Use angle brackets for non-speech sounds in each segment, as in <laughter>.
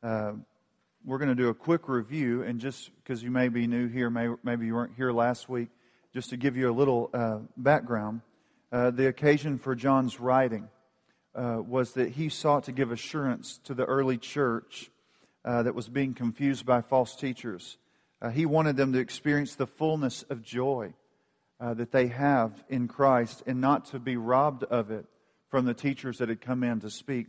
Uh, we're going to do a quick review, and just because you may be new here, may, maybe you weren't here last week, just to give you a little uh, background. Uh, the occasion for John's writing uh, was that he sought to give assurance to the early church uh, that was being confused by false teachers. He wanted them to experience the fullness of joy that they have in Christ and not to be robbed of it from the teachers that had come in to speak.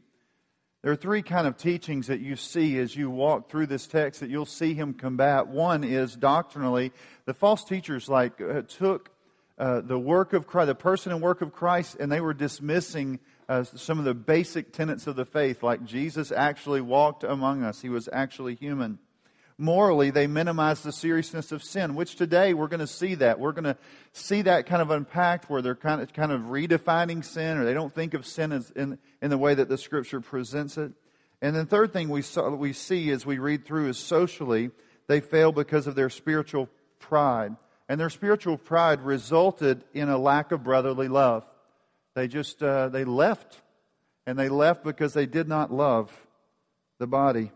There are three kind of teachings that you see as you walk through this text that you'll see him combat. One is doctrinally, the false teachers like uh, took uh, the work of Christ, the person and work of Christ, and they were dismissing uh, some of the basic tenets of the faith, like Jesus actually walked among us. He was actually human morally, they minimize the seriousness of sin, which today we're going to see that. We're going to see that kind of unpacked where they're kind of, kind of redefining sin or they don't think of sin as in, in the way that the scripture presents it. And the third thing we, saw, we see as we read through is socially, they fail because of their spiritual pride. And their spiritual pride resulted in a lack of brotherly love. They just, uh, they left. And they left because they did not love the body.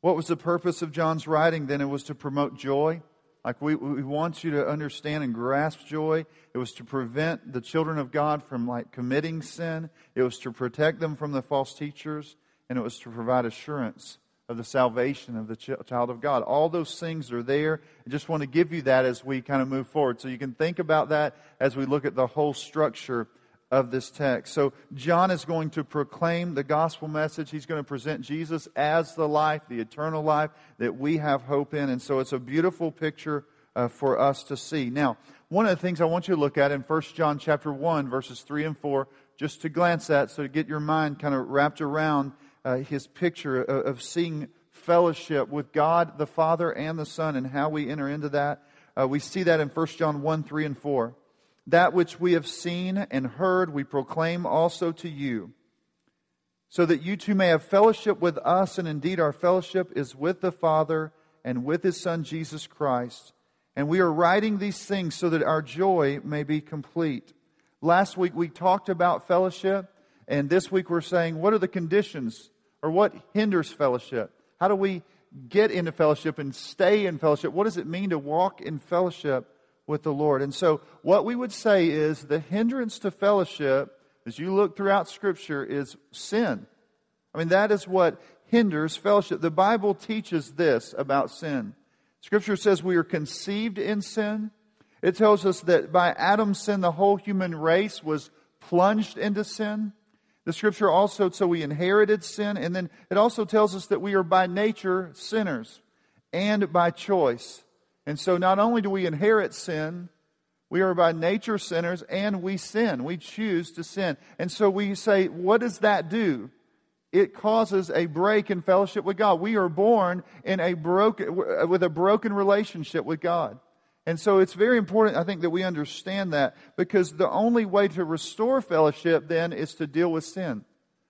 What was the purpose of John's writing? Then it was to promote joy. Like we, we want you to understand and grasp joy. It was to prevent the children of God from like committing sin. It was to protect them from the false teachers. And it was to provide assurance of the salvation of the child of God. All those things are there. I just want to give you that as we kind of move forward. So you can think about that as we look at the whole structure of this text. So, John is going to proclaim the gospel message. He's going to present Jesus as the life, the eternal life that we have hope in. And so, it's a beautiful picture uh, for us to see. Now, one of the things I want you to look at in 1 John chapter 1, verses 3 and 4, just to glance at, so to get your mind kind of wrapped around uh, his picture of, of, seeing fellowship with God the Father and the Son and how we enter into that. Uh, we see that in 1 John 1, 3 and 4. That which we have seen and heard, we proclaim also to you, so that you too may have fellowship with us. And indeed, our fellowship is with the Father and with His Son, Jesus Christ. And we are writing these things so that our joy may be complete. Last week we talked about fellowship, and this week we're saying, what are the conditions or what hinders fellowship? How do we get into fellowship and stay in fellowship? What does it mean to walk in fellowship with the Lord. And so, what we would say is the hindrance to fellowship, as you look throughout Scripture, is sin. I mean, that is what hinders fellowship. The Bible teaches this about sin. Scripture says we are conceived in sin. It tells us that by Adam's sin, the whole human race was plunged into sin. The scripture also, so we inherited sin, and then it also tells us that we are by nature sinners and by choice. And so not only do we inherit sin, we are by nature sinners and we sin. We choose to sin. And so we say, what does that do? It causes a break in fellowship with God. We are born in a broken, with a broken relationship with God. And so it's very important, I think, that we understand that because the only way to restore fellowship then is to deal with sin.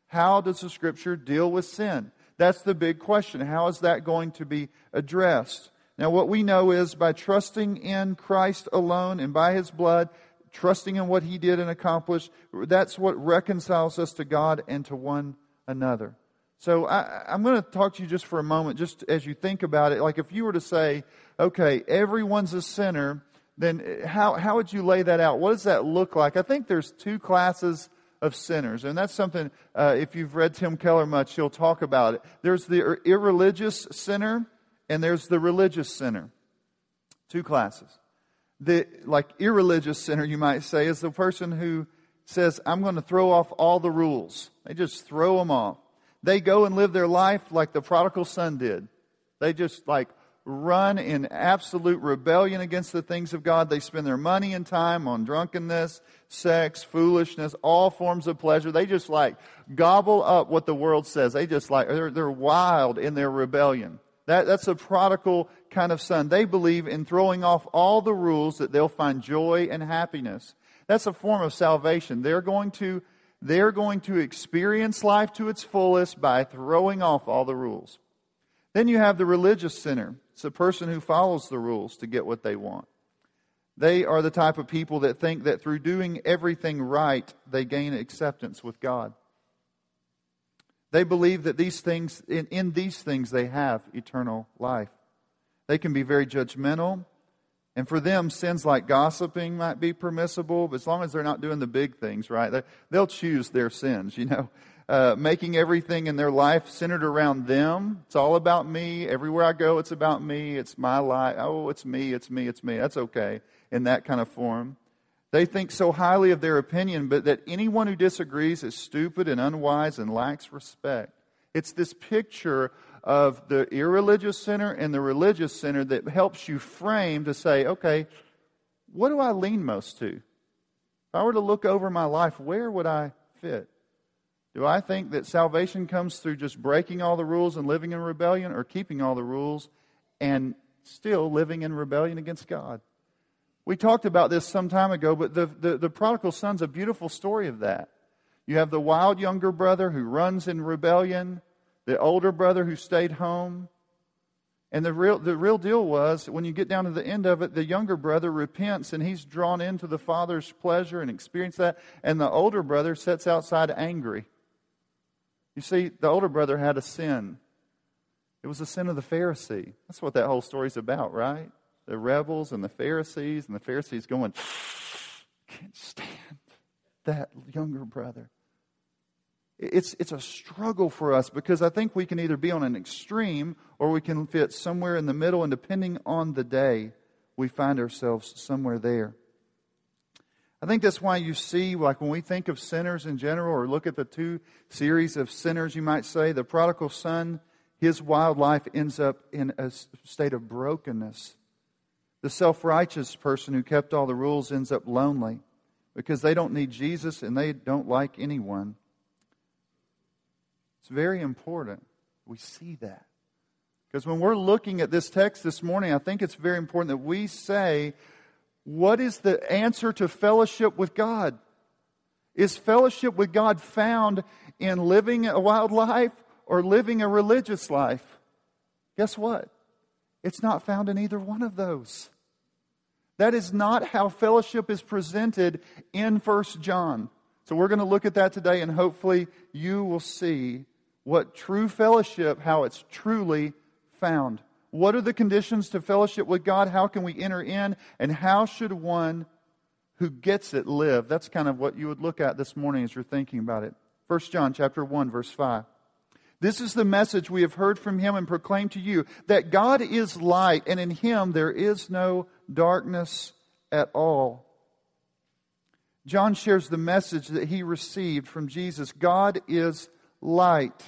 How does the scripture deal with sin? That's the big question. How is that going to be addressed? Now, what we know is by trusting in Christ alone and by his blood, trusting in what he did and accomplished, that's what reconciles us to God and to one another. So I, am going to talk to you just for a moment, just as you think about it. Like if you were to say, okay, everyone's a sinner, then how, how would you lay that out? What does that look like? I think there's two classes of sinners. And that's something, uh, if you've read Tim Keller much, he'll talk about it. There's the irreligious sinner, and there's the religious sinner. Two classes. The like irreligious sinner, you might say, is the person who says, I'm going to throw off all the rules. They just throw them off. They go and live their life like the prodigal son did. They just like run in absolute rebellion against the things of God. They spend their money and time on drunkenness, sex, foolishness, all forms of pleasure. They just like gobble up what the world says. They just like, they're, they're wild in their rebellion. That, that's a prodigal kind of son. They believe in throwing off all the rules that they'll find joy and happiness. That's a form of salvation. They're going to, they're going to experience life to its fullest by throwing off all the rules. Then you have the religious sinner. It's a person who follows the rules to get what they want. They are the type of people that think that through doing everything right, they gain acceptance with God. They believe that these things, in, in these things, they have eternal life. They can be very judgmental. And for them, sins like gossiping might be permissible, but as long as they're not doing the big things, right? They'll choose their sins, you know. <laughs> Uh, making everything in their life centered around them. It's all about me. Everywhere I go, it's about me. It's my life. Oh, it's me, it's me, it's me. That's okay in that kind of form. They think so highly of their opinion, but that anyone who disagrees is stupid and unwise and lacks respect. It's this picture of the irreligious sinner and the religious sinner that helps you frame to say, okay, what do I lean most to? If I were to look over my life, where would I fit? Do I think that salvation comes through just breaking all the rules and living in rebellion or keeping all the rules and still living in rebellion against God? We talked about this some time ago, but the, the, the, prodigal son's a beautiful story of that. You have the wild younger brother who runs in rebellion, the older brother who stayed home. And the real, the real deal was, when you get down to the end of it, the younger brother repents and he's drawn into the father's pleasure and experience that. And the older brother sits outside angry. You see, the older brother had a sin. It was the sin of the Pharisee. That's what that whole story's about, right? The rebels and the Pharisees, and the Pharisees going, can't stand that younger brother. It's, it's a struggle for us because I think we can either be on an extreme or we can fit somewhere in the middle, and depending on the day, we find ourselves somewhere there. I think that's why you see, like when we think of sinners in general, or look at the two series of sinners, you might say, the prodigal son, his wild life ends up in a state of brokenness. The self righteous person who kept all the rules ends up lonely because they don't need Jesus and they don't like anyone. It's very important we see that. Because when we're looking at this text this morning, I think it's very important that we say, what is the answer to fellowship with God? Is fellowship with God found in living a wild life or living a religious life? Guess what? It's not found in either one of those. That is not how fellowship is presented in First John. So we're going to look at that today and hopefully you will see what true fellowship, how it's truly found. What are the conditions to fellowship with God? How can we enter in? And how should one who gets it live? That's kind of what you would look at this morning as you're thinking about it. 1 John chapter 1 verse 5. This is the message we have heard from him and proclaimed to you that God is light and in him there is no darkness at all. John shares the message that he received from Jesus. God is light.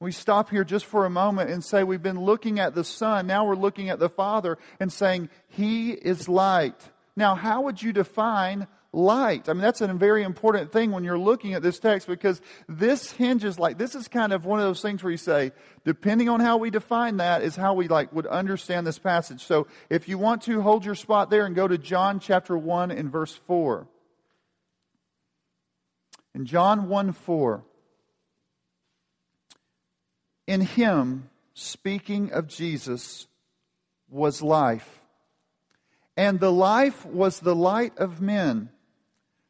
We stop here just for a moment and say we've been looking at the Son, now we're looking at the Father and saying, He is light. Now, how would you define light? I mean, that's a very important thing when you're looking at this text because this hinges like, this is kind of one of those things where you say, depending on how we define that is how we like would understand this passage. So if you want to hold your spot there and go to John chapter 1 and verse 4. In John 1 4, in him, speaking of Jesus, was life. And the life was the light of men.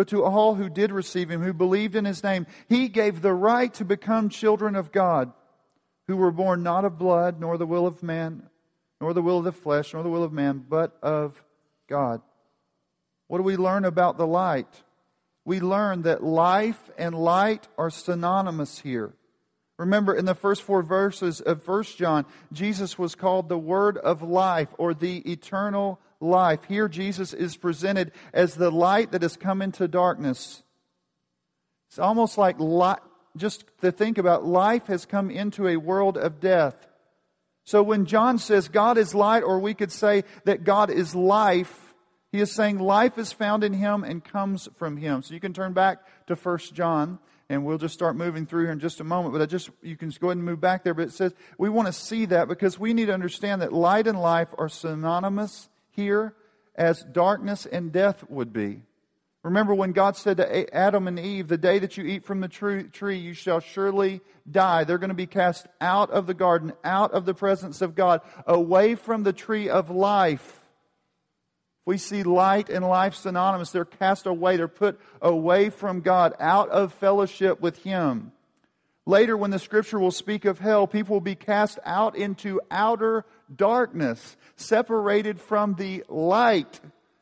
But to all who did receive him, who believed in his name, he gave the right to become children of God, who were born not of blood, nor the will of man, nor the will of the flesh, nor the will of man, but of God. What do we learn about the light? we learn that life and light are synonymous here. Remember, in the first four verses of 1 John, Jesus was called the Word of life or the eternal life. Here, Jesus is presented as the light that has come into darkness. It's almost like light, just to think about life has come into a world of death. So when John says God is light, or we could say that God is life, he is saying life is found in him and comes from him. So you can turn back to 1 John and we'll just start moving through here in just a moment. But I just, you can go ahead and move back there. But it says we want to see that because we need to understand that light and life are synonymous here as darkness and death would be. Remember when God said to Adam and Eve, The day that you eat from the tree, you shall surely die. They're going to be cast out of the garden, out of the presence of God, away from the tree of life. We see light and life synonymous. They're cast away, they're put away from God, out of fellowship with Him. Later, when the scripture will speak of hell, people will be cast out into outer darkness, separated from the light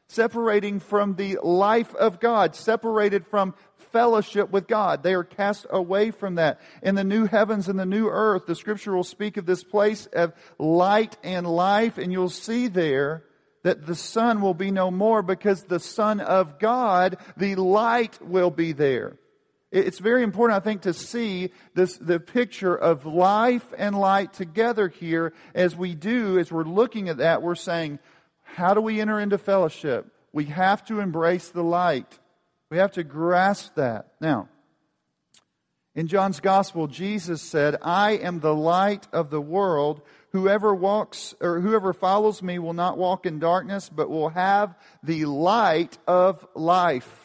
separating from the life of God, separated from fellowship with God. They are cast away from that. In the new heavens and the new earth, the scripture will speak of this place of light and life, and you'll see there that the sun will be no more because the Son of God, the light, will be there. It's very important, I think, to see this, the picture of life and light together here. As we do, as we're looking at that, we're saying, how do we enter into fellowship? We have to embrace the light. We have to grasp that. Now, in John's Gospel, Jesus said, I am the light of the world. Whoever walks or whoever follows me will not walk in darkness, but will have the light of life.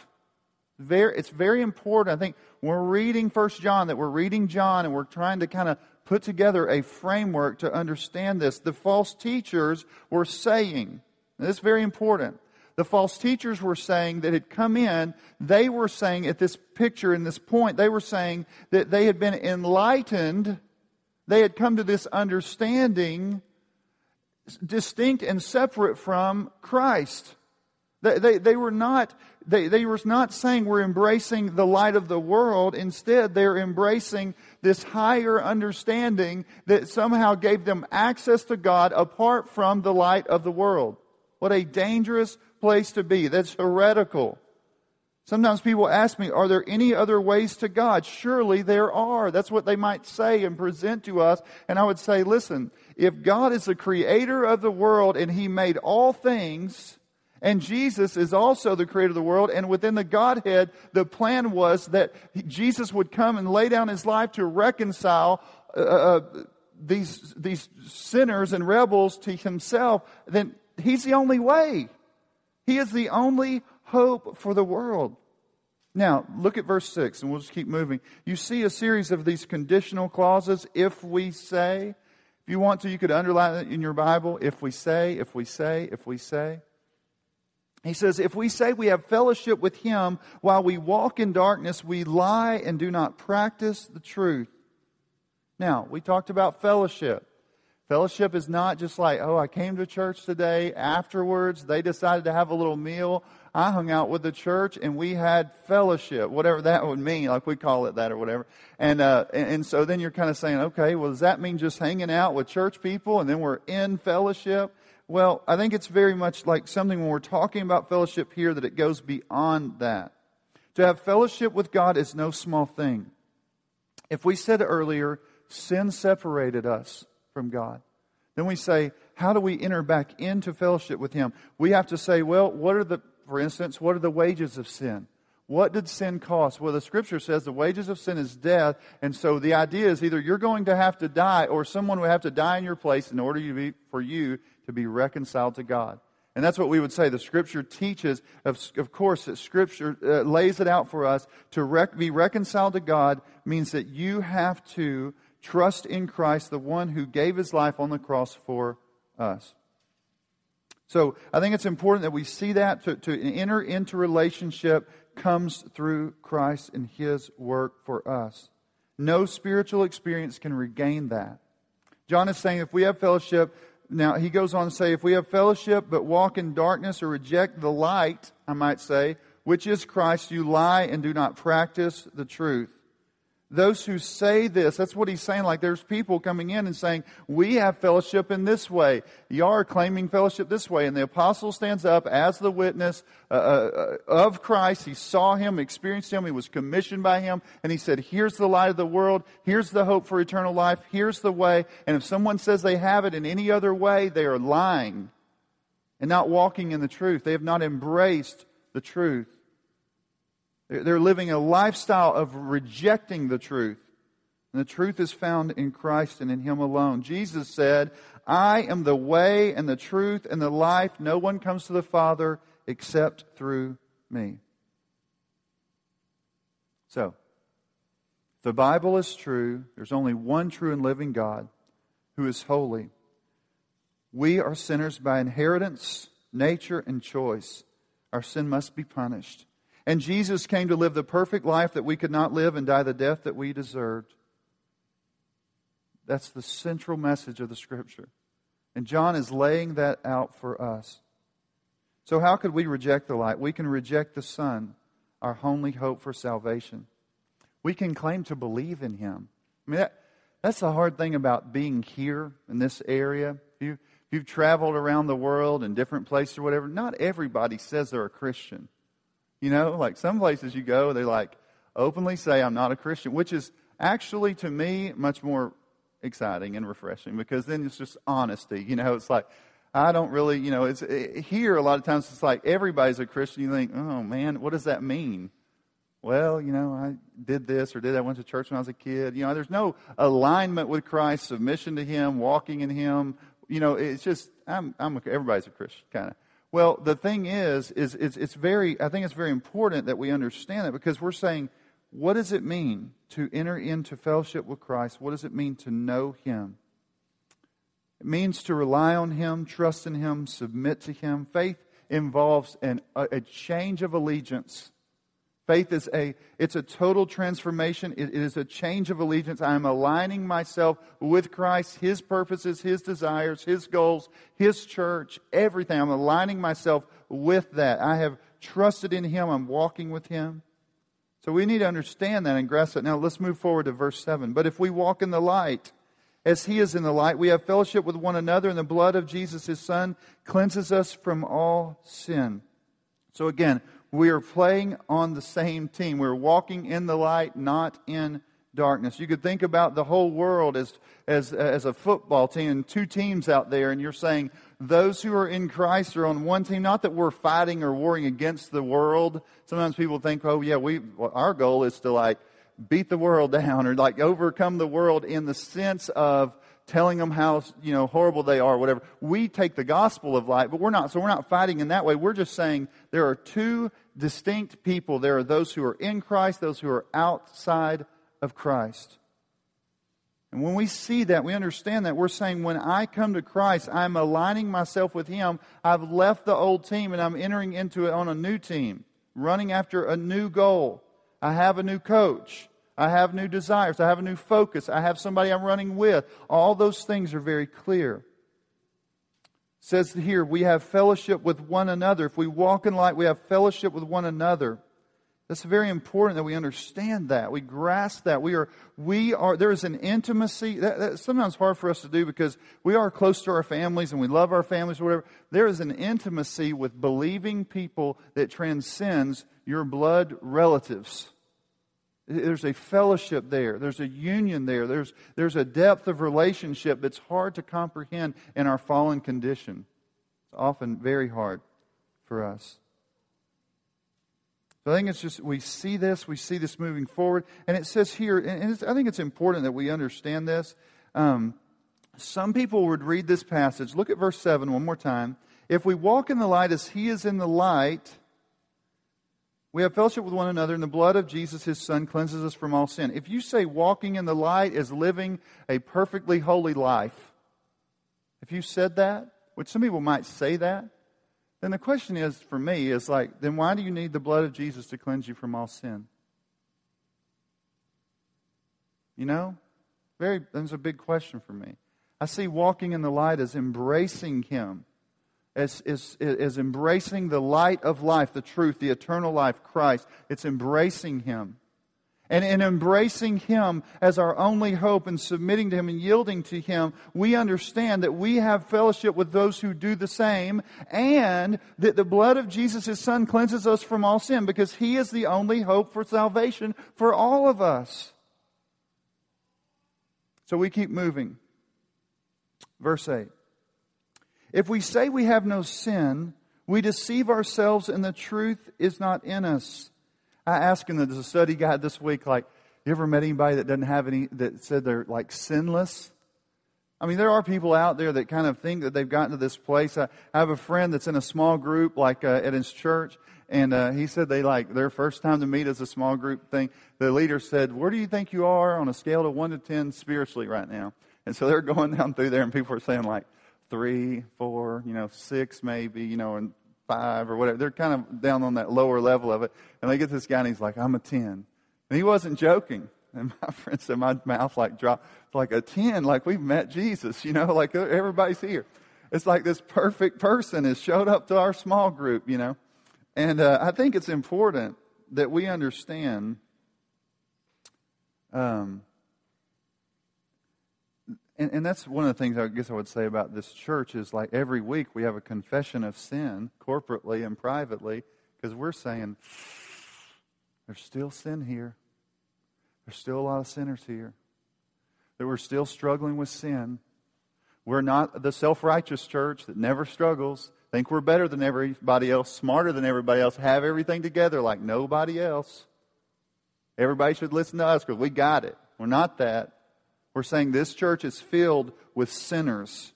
Very, it's very important. I think when we're reading First John, that we're reading John and we're trying to kind of put together a framework to understand this. The false teachers were saying, and this is very important. The false teachers were saying that had come in, they were saying at this picture, in this point, they were saying that they had been enlightened, they had come to this understanding distinct and separate from Christ. They, they, they, were not, they, they were not saying we're embracing the light of the world. Instead, they're embracing this higher understanding that somehow gave them access to God apart from the light of the world. What a dangerous place to be. That's heretical. Sometimes people ask me, are there any other ways to God? Surely there are. That's what they might say and present to us. And I would say, listen, if God is the creator of the world and he made all things, and Jesus is also the creator of the world, and within the Godhead, the plan was that Jesus would come and lay down his life to reconcile uh, uh, these, these sinners and rebels to himself, then He's the only way. He is the only hope for the world. Now, look at verse 6, and we'll just keep moving. You see a series of these conditional clauses. If we say, if you want to, you could underline it in your Bible. If we say, if we say, if we say. He says, if we say we have fellowship with Him while we walk in darkness, we lie and do not practice the truth. Now, we talked about fellowship. Fellowship is not just like, oh, I came to church today. Afterwards, they decided to have a little meal. I hung out with the church and we had fellowship, whatever that would mean, like we call it that or whatever. And, uh, and, and so then you're kind of saying, okay, well, does that mean just hanging out with church people and then we're in fellowship? Well, I think it's very much like something when we're talking about fellowship here that it goes beyond that. To have fellowship with God is no small thing. If we said earlier, sin separated us from God. Then we say, how do we enter back into fellowship with Him? We have to say, well, what are the, for instance, what are the wages of sin? What did sin cost? Well, the scripture says the wages of sin is death. And so the idea is either you're going to have to die or someone will have to die in your place in order to be, for you to be reconciled to God. And that's what we would say. The scripture teaches, of, of course, that scripture uh, lays it out for us to rec- be reconciled to God means that you have to trust in Christ, the one who gave his life on the cross for us. So I think it's important that we see that to, to enter into relationship comes through Christ and his work for us. No spiritual experience can regain that. John is saying if we have fellowship, now he goes on to say, if we have fellowship but walk in darkness or reject the light, I might say, which is Christ, you lie and do not practice the truth those who say this, that's what he's saying. Like there's people coming in and saying, we have fellowship in this way. You are claiming fellowship this way. And the apostle stands up as the witness uh, uh, of Christ. He saw him, experienced him. He was commissioned by him. And he said, here's the light of the world. Here's the hope for eternal life. Here's the way. And if someone says they have it in any other way, they are lying and not walking in the truth. They have not embraced the truth. They're living a lifestyle of rejecting the truth. And the truth is found in Christ and in Him alone. Jesus said, I am the way and the truth and the life. No one comes to the Father except through me. So, the Bible is true. There's only one true and living God who is holy. We are sinners by inheritance, nature, and choice. Our sin must be punished. And Jesus came to live the perfect life that we could not live and die the death that we deserved. That's the central message of the Scripture. And John is laying that out for us. So, how could we reject the light? We can reject the Son, our only hope for salvation. We can claim to believe in Him. I mean, that, that's the hard thing about being here in this area. If, you, you've traveled around the world in different places or whatever, not everybody says they're a Christian. You know, like some places you go, they like openly say, I'm not a Christian, which is actually to me much more exciting and refreshing because then it's just honesty. You know, it's like, I don't really, you know, it's it, here a lot of times it's like everybody's a Christian. You think, oh man, what does that mean? Well, you know, I did this or did that. I went to church when I was a kid. You know, there's no alignment with Christ, submission to Him, walking in Him. You know, it's just I'm, I'm everybody's a Christian kind of. Well, the thing is, is it's, it's very. I think it's very important that we understand that because we're saying what does it mean to enter into fellowship with Christ? What does it mean to know Him? It means to rely on Him, trust in Him, submit to Him. Faith involves an, a, a change of allegiance. Faith is a, it's a total transformation. It, it is a change of allegiance. I am aligning myself with Christ, His purposes, His desires, His goals, His church, everything. I'm aligning myself with that. I have trusted in Him. I'm walking with Him. So we need to understand that and grasp it. Now let's move forward to verse 7. But if we walk in the light, as he is in the light, we have fellowship with one another, and the blood of Jesus, his son, cleanses us from all sin. So again, we are playing on the same team. We're walking in the light, not in darkness. You could think about the whole world as, as, as a football team and two teams out there, and you're saying those who are in Christ are on one team. Not that we're fighting or warring against the world. Sometimes people think, oh, yeah, we, well, our goal is to like beat the world <laughs> down or like overcome the world in the sense of telling them how you know horrible they are whatever we take the gospel of light but we're not so we're not fighting in that way we're just saying there are two distinct people there are those who are in christ those who are outside of christ and when we see that, we understand that, we're saying when I come to Christ, I'm aligning myself with Him. I've left the old team and I'm entering into it on a new team, running after a new goal. I have a new coach. I have new desires. I have a new focus. I have somebody I'm running with. All those things are very clear. It says here, we have fellowship with one another. If we walk in light, we have fellowship with one another. That's very important that we understand that. We grasp that. We are, we are, there is an intimacy. That, that's sometimes hard for us to do because we are close to our families and we love our families or whatever. There is an intimacy with believing people that transcends your blood relatives. There's a fellowship there. There's a union there. There's, there's a depth of relationship that's hard to comprehend in our fallen condition. It's often very hard for us. So I think it's just, we see this, we see this moving forward. And it says here, and I think it's important that we understand this. Um, some people would read this passage. Look at verse 7 one more time. If we walk in the light as he is in the light, we have fellowship with one another, and the blood of Jesus, his son, cleanses us from all sin. If you say walking in the light is living a perfectly holy life, if you said that, which some people might say that, then the question is for me is like, then why do you need the blood of Jesus to cleanse you from all sin? You know? Very that's a big question for me. I see walking in the light as embracing him. As, as embracing the light of life, the truth, the eternal life, Christ. It's embracing him. And in embracing Him as our only hope and submitting to Him and yielding to Him, we understand that we have fellowship with those who do the same and that the blood of Jesus, His Son, cleanses us from all sin because He is the only hope for salvation for all of us. So we keep moving. Verse 8. If we say we have no sin, we deceive ourselves and the truth is not in us. I asked him in the study guide this week, like, you ever met anybody that doesn't have any, that said they're like sinless? I mean, there are people out there that kind of think that they've gotten to this place. I, I have a friend that's in a small group, like uh, at his church, and uh, he said they like their first time to meet as a small group thing. The leader said, "Where do you think you are on a scale of one to ten spiritually right now?" And so they're <laughs> going down through there, and people are saying like three, four, you know, six maybe, you know, and five or whatever. They're kind of down on that lower level of it. And they get this guy, and he's like, "I'm a 10. and he wasn't joking. And my <laughs> friend said my mouth like dropped like a 10, like we've met Jesus, you know, <laughs> like everybody's here. It's like this perfect person has showed up to our small group, you know. And uh, I think it's important that we understand um, and, and that's one of the things I guess I would say about this church is like every week we have a confession of sin corporately and privately because we're saying there's still sin here. There's still a lot of sinners here. That we're still struggling with sin. We're not the self righteous church that never struggles, think we're better than everybody else, smarter than everybody else, have everything together like nobody else. Everybody should listen to us because we got it. We're not that. We're saying this church is filled with sinners.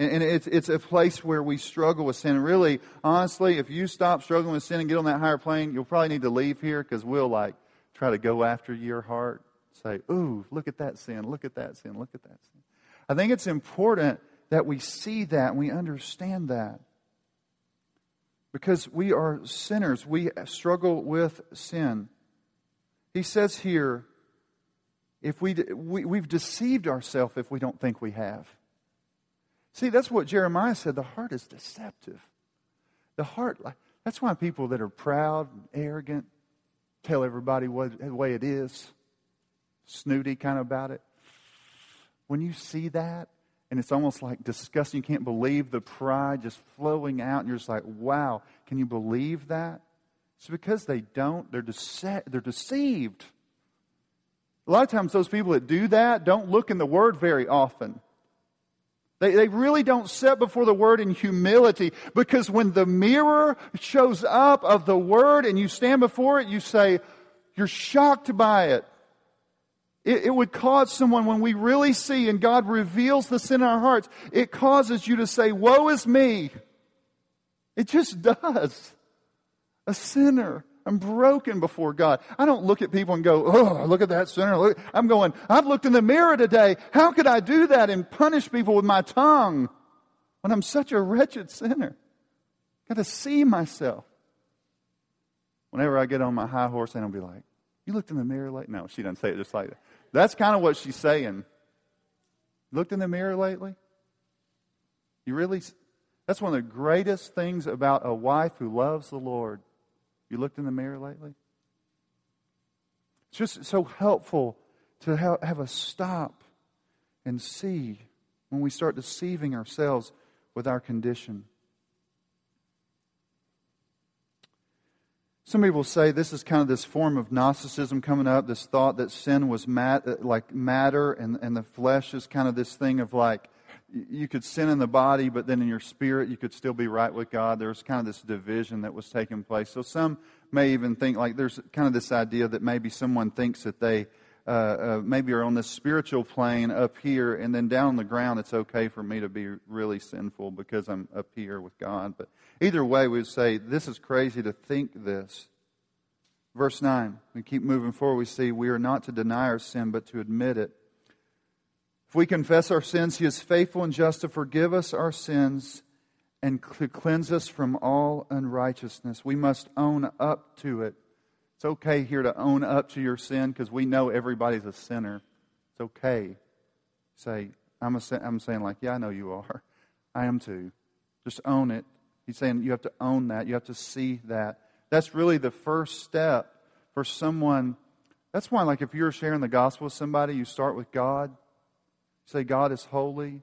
And it's, it's a place where we struggle with sin. really, honestly, if you stop struggling with sin and get on that higher plane, you'll probably need to leave here because we'll like try to go after your heart. Say, ooh, look at that sin, look at that sin, look at that sin. I think it's important that we see that and we understand that. Because we are sinners. We struggle with sin. He says here, if we, we, we've deceived ourselves if we don't think we have. See, that's what Jeremiah said. The heart is deceptive. The heart, that's why people that are proud and arrogant tell everybody what, the way it is, snooty kind of about it. When you see that, and it's almost like disgusting, you can't believe the pride just flowing out, and you're just like, wow, can you believe that? It's because they don't, they're, dece- they're deceived. A lot of times, those people that do that don't look in the Word very often. They, they really don't sit before the Word in humility because when the mirror shows up of the Word and you stand before it, you say, You're shocked by it. It, it would cause someone, when we really see and God reveals the sin in our hearts, it causes you to say, Woe is me. It just does. A sinner. I'm broken before God. I don't look at people and go, oh, look at that sinner. I'm going, I've looked in the mirror today. How could I do that and punish people with my tongue when I'm such a wretched sinner? Got to see myself. Whenever I get on my high horse, and I'll be like, you looked in the mirror lately? No, she doesn't say it just like that. That's kind of what she's saying. Looked in the mirror lately? You really, that's one of the greatest things about a wife who loves the Lord you looked in the mirror lately? It's just so helpful to have a stop and see when we start deceiving ourselves with our condition. Some people say this is kind of this form of Gnosticism coming up, this thought that sin was mat, like matter and, and the flesh is kind of this thing of like you could sin in the body, but then in your spirit, you could still be right with God. There's kind of this division that was taking place. So some may even think like there's kind of this idea that maybe someone thinks that they uh, uh, maybe are on this spiritual plane up here, and then down on the ground, it's okay for me to be really sinful because I'm up here with God. But either way, we would say this is crazy to think this. Verse 9, we keep moving forward. We see we are not to deny our sin, but to admit it. If we confess our sins, He is faithful and just to forgive us our sins and to cleanse us from all unrighteousness. We must own up to it. It's okay here to own up to your sin because we know everybody's a sinner. It's okay. Say, I'm, a, I'm saying, like, yeah, I know you are. I am too. Just own it. He's saying you have to own that. You have to see that. That's really the first step for someone. That's why, like, if you're sharing the gospel with somebody, you start with God. Say, God is holy.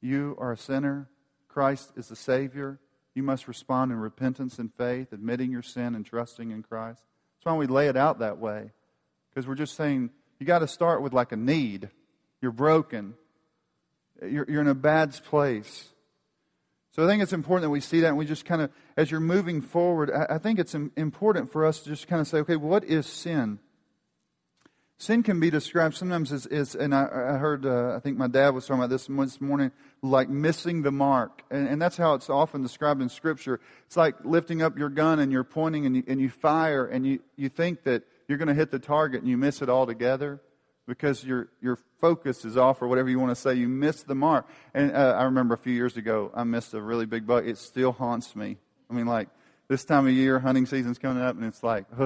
You are a sinner. Christ is the Savior. You must respond in repentance and faith, admitting your sin and trusting in Christ. That's why we lay it out that way. Because we're just saying, you got to start with like a need. You're broken. You're, you're in a bad place. So I think it's important that we see that and we just kind of, as you're moving forward, I, I think it's important for us to just kind of say, okay, what is sin? Sin can be described sometimes as, as and I, I heard, uh, I think my dad was talking about this this morning, like missing the mark. And, and, that's how it's often described in Scripture. It's like lifting up your gun and you're pointing and you, and you fire and you, you think that you're going to hit the target and you miss it altogether because your, your focus is off or whatever you want to say. You miss the mark. And uh, I remember a few years ago, I missed a really big buck. It still haunts me. I mean, like, this time of year, hunting season's coming up, and it's like, <laughs>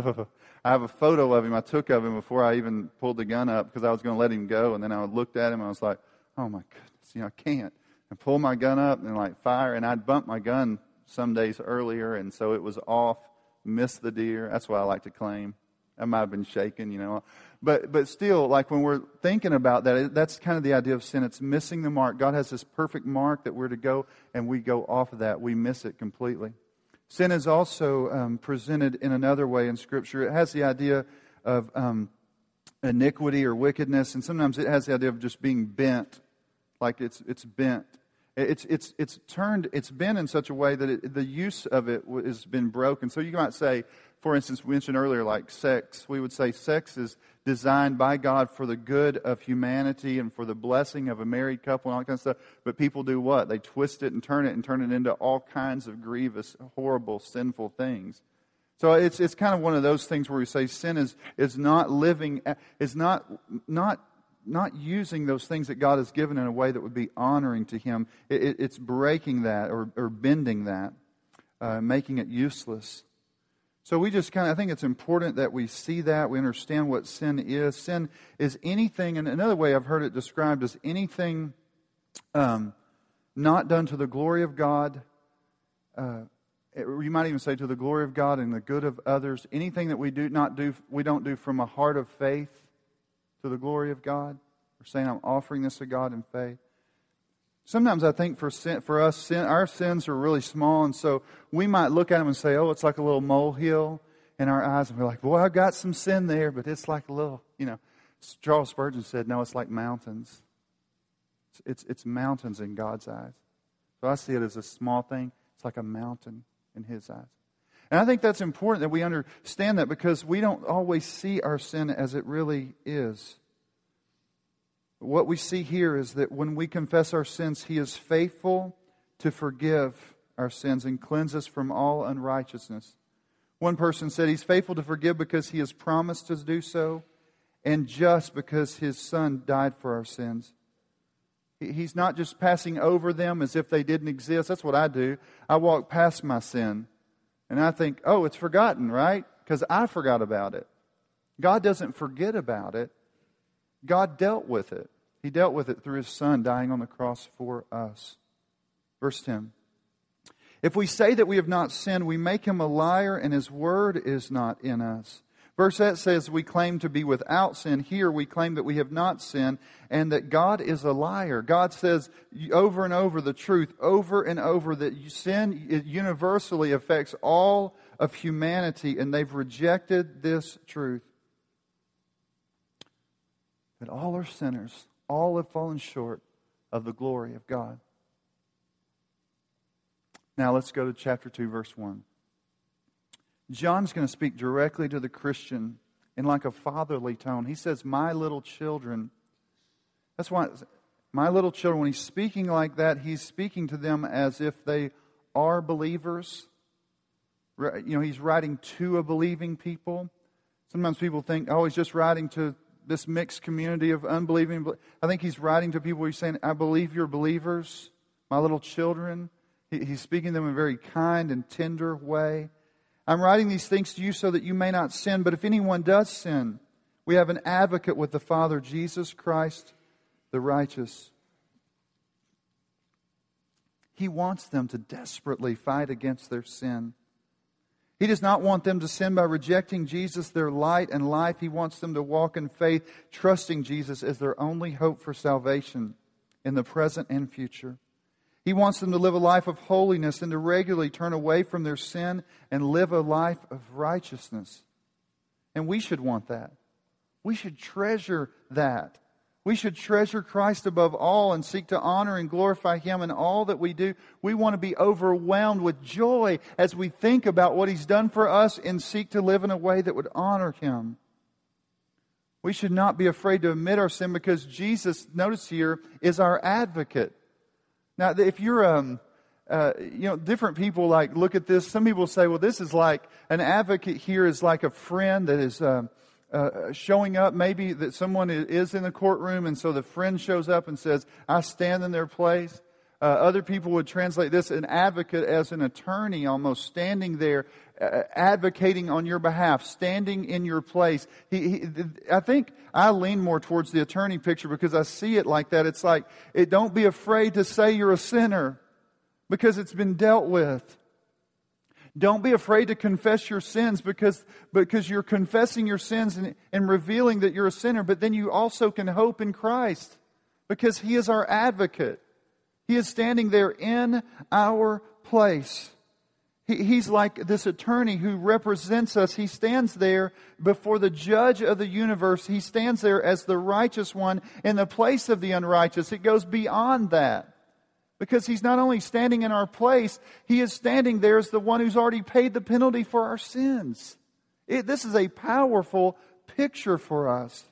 I have a photo of him I took of him before I even pulled the gun up because I was going to let him go. And then I looked at him and I was like, oh my goodness, you know, I can't. And pull my gun up and like fire. And I'd bumped my gun some days earlier, and so it was off, missed the deer. That's what I like to claim. I might have been shaken, you know. But, but still, like when we're thinking about that, that's kind of the idea of sin. It's missing the mark. God has this perfect mark that we're to go, and we go off of that. We miss it completely. Sin is also um, presented in another way in Scripture. It has the idea of um, iniquity or wickedness, and sometimes it has the idea of just being bent, like it's, it's bent. It's, it's, it's turned, it's been in such a way that it, the use of it has been broken. So you might say, for instance, we mentioned earlier, like sex. We would say sex is designed by God for the good of humanity and for the blessing of a married couple and all that kind of stuff. But people do what? They twist it and turn it and turn it into all kinds of grievous, horrible, sinful things. So it's, it's kind of one of those things where we say sin is, is not living, is not, not, not using those things that God has given in a way that would be honoring to Him. It, it, it's breaking that or, or bending that, uh, making it useless. So we just kind of, I think it's important that we see that, we understand what sin is. Sin is anything, and another way I've heard it described is anything um, not done to the glory of God. Uh, you might even say to the glory of God and the good of others. Anything that we do not do, we don't do from a heart of faith to the glory of God. We're saying, I'm offering this to God in faith. Sometimes I think for, sin, for us, sin, our sins are really small, and so we might look at them and say, oh, it's like a little molehill in our eyes, and we're like, boy, I've got some sin there, but it's like a little, you know. Charles Spurgeon said, no, it's like mountains. It's, it's, it's mountains in God's eyes. So I see it as a small thing. It's like a mountain in His eyes. And I think that's important that we understand that because we don't always see our sin as it really is. What we see here is that when we confess our sins, He is faithful to forgive our sins and cleanse us from all unrighteousness. One person said He's faithful to forgive because He has promised to do so, and just because His Son died for our sins. He's not just passing over them as if they didn't exist. That's what I do. I walk past my sin and I think, oh, it's forgotten, right? Because I forgot about it. God doesn't forget about it, God dealt with it. He dealt with it through his son dying on the cross for us. Verse 10. If we say that we have not sinned, we make him a liar and his word is not in us. Verse 8 says we claim to be without sin. Here we claim that we have not sinned and that God is a liar. God says over and over the truth, over and over, that sin universally affects all of humanity and they've rejected this truth. That all are sinners all have fallen short of the glory of God. Now let's go to chapter 2, verse 1. John's going to speak directly to the Christian in like a fatherly tone. He says, My little children. That's why, my little children, when he's speaking like that, he's speaking to them as if they are believers. You know, he's writing to a believing people. Sometimes people think, oh, he's just writing to this mixed community of unbelieving. I think he's writing to people. He's saying, I believe you're believers, my little children. He's speaking to them in a very kind and tender way. I'm writing these things to you so that you may not sin, but if anyone does sin, we have an advocate with the Father, Jesus Christ, the righteous. He wants them to desperately fight against their sin. He does not want them to sin by rejecting Jesus, their light and life. He wants them to walk in faith, trusting Jesus as their only hope for salvation in the present and future. He wants them to live a life of holiness and to regularly turn away from their sin and live a life of righteousness. And we should want that. We should treasure that. We should treasure Christ above all and seek to honor and glorify Him in all that we do. We want to be overwhelmed with joy as we think about what He's done for us and seek to live in a way that would honor Him. We should not be afraid to admit our sin because Jesus, notice here, is our advocate. Now, if you're, um, uh, you know, different people like look at this. Some people say, well, this is like an advocate here is like a friend that is. Uh, uh, showing up, maybe that someone is in the courtroom, and so the friend shows up and says, I stand in their place. Uh, other people would translate this an advocate as an attorney, almost standing there, uh, advocating on your behalf, standing in your place. He, he, I think I lean more towards the attorney picture because I see it like that. It's like, it, don't be afraid to say you're a sinner because it's been dealt with. Don't be afraid to confess your sins because, because you're confessing your sins and, and revealing that you're a sinner, but then you also can hope in Christ because He is our advocate. He is standing there in our place. He, he's like this attorney who represents us. He stands there before the judge of the universe. He stands there as the righteous one in the place of the unrighteous. It goes beyond that. Because he's not only standing in our place, he is standing there as the one who's already paid the penalty for our sins. It, this is a powerful picture for us.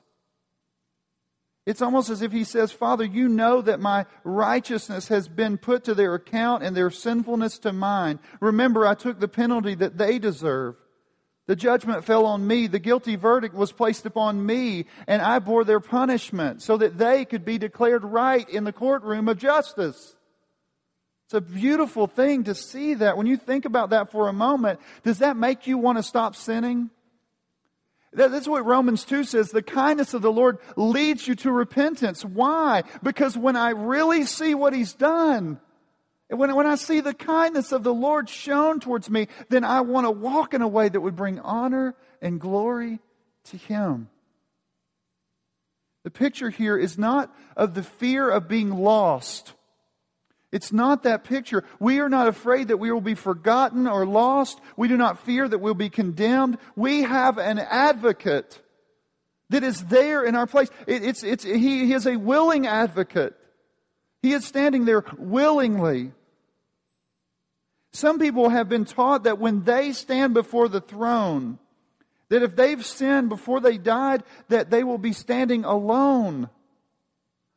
It's almost as if he says, Father, you know that my righteousness has been put to their account and their sinfulness to mine. Remember, I took the penalty that they deserve. The judgment fell on me. The guilty verdict was placed upon me, and I bore their punishment so that they could be declared right in the courtroom of justice. It's a beautiful thing to see that. When you think about that for a moment, does that make you want to stop sinning? That's what Romans 2 says. The kindness of the Lord leads you to repentance. Why? Because when I really see what He's done, when, when I see the kindness of the Lord shown towards me, then I want to walk in a way that would bring honor and glory to Him. The picture here is not of the fear of being lost it's not that picture. We are not afraid that we will be forgotten or lost. We do not fear that we'll be condemned. We have an advocate that is there in our place. It, it's, it's, he, he is a willing advocate. He is standing there willingly. Some people have been taught that when they stand before the throne, that if they've sinned before they died, that they will be standing alone.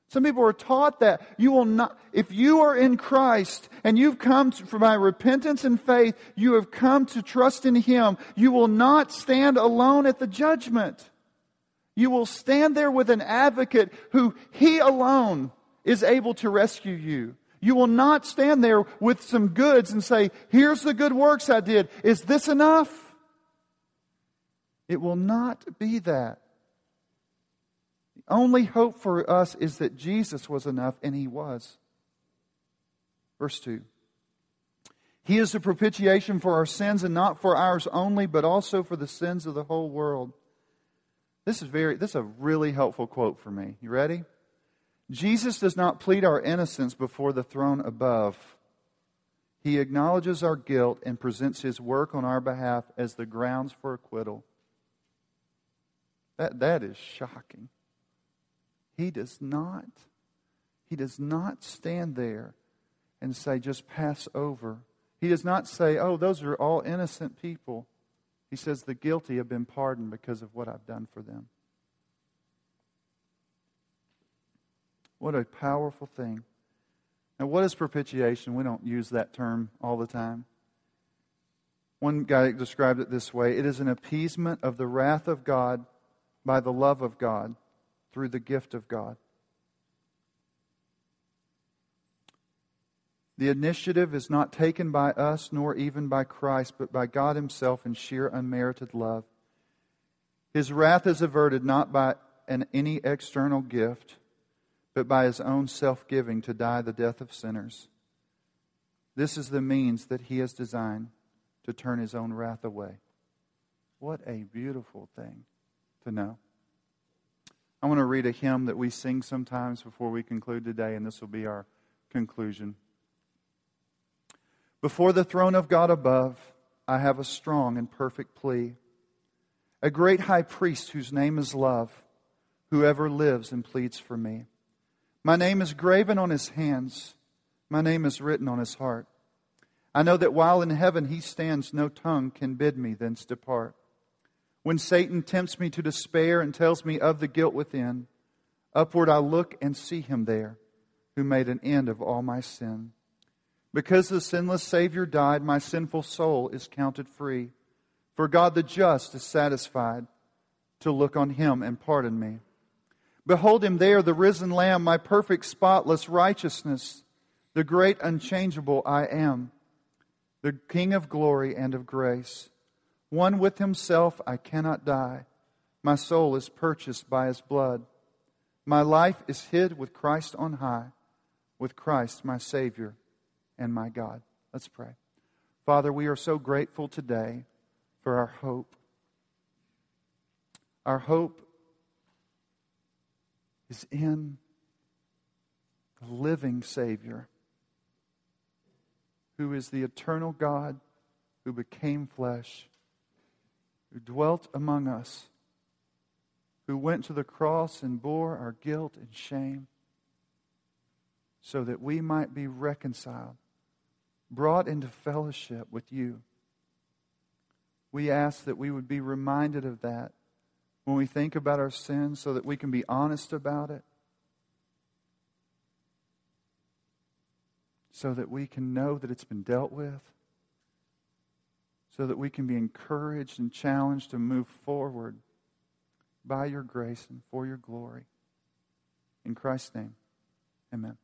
Some people are taught that you will not, if you are in Christ and you've come for my repentance and faith, you have come to trust in Him, you will not stand alone at the judgment. You will stand there with an advocate who He alone is able to rescue you. You will not stand there with some goods and say, here's the good works I did. Is this enough? It will not be that only hope for us is that Jesus was enough, and he was. Verse 2. He is the propitiation for our sins, and not for ours only, but also for the sins of the whole world. This is very this is a really helpful quote for me. You ready? Jesus does not plead our innocence before the throne above. He acknowledges our guilt and presents his work on our behalf as the grounds for acquittal. That, that is shocking. He does not. He does not stand there and say, just pass over. He does not say, oh, those are all innocent people. He says, the guilty have been pardoned because of what I've done for them. What a powerful thing. Now, what is propitiation? We don't use that term all the time. One guy described it this way it is an appeasement of the wrath of God by the love of God through the gift of God. The initiative is not taken by us nor even by Christ, but by God Himself in sheer unmerited love. His wrath is averted not by an, any external gift, but by His own self giving to die the death of sinners. This is the means that He has designed to turn His own wrath away. What a beautiful thing to know. I want to read a hymn that we sing sometimes before we conclude today, and this will be our conclusion. Before the throne of God above, I have a strong and perfect plea. A great high priest whose name is love, whoever lives and pleads for me. My name is graven on his hands, my name is written on his heart. I know that while in heaven he stands, no tongue can bid me thence depart. When Satan tempts me to despair and tells me of the guilt within, upward I look and see him there, who made an end of all my sin. Because the sinless Savior died, my sinful soul is counted free. For God the just is satisfied to look on him and pardon me. Behold him there, the risen Lamb, my perfect, spotless righteousness, the great, unchangeable I am the King of glory and of grace. One with himself, I cannot die. My soul is purchased by his blood. My life is hid with Christ on high, with Christ my Savior and my God. Let's pray. Father, we are so grateful today for our hope. Our hope is in the living Savior who is the eternal God who became flesh, who dwelt among us, who went to the cross and bore our guilt and shame, so that we might be reconciled, brought into fellowship with you. We ask that we would be reminded of that when we think about our sins so that we can be honest about it so that we can know that it's been dealt with, so that we can be encouraged and challenged to move forward by your grace and for your glory. In Christ's name, amen.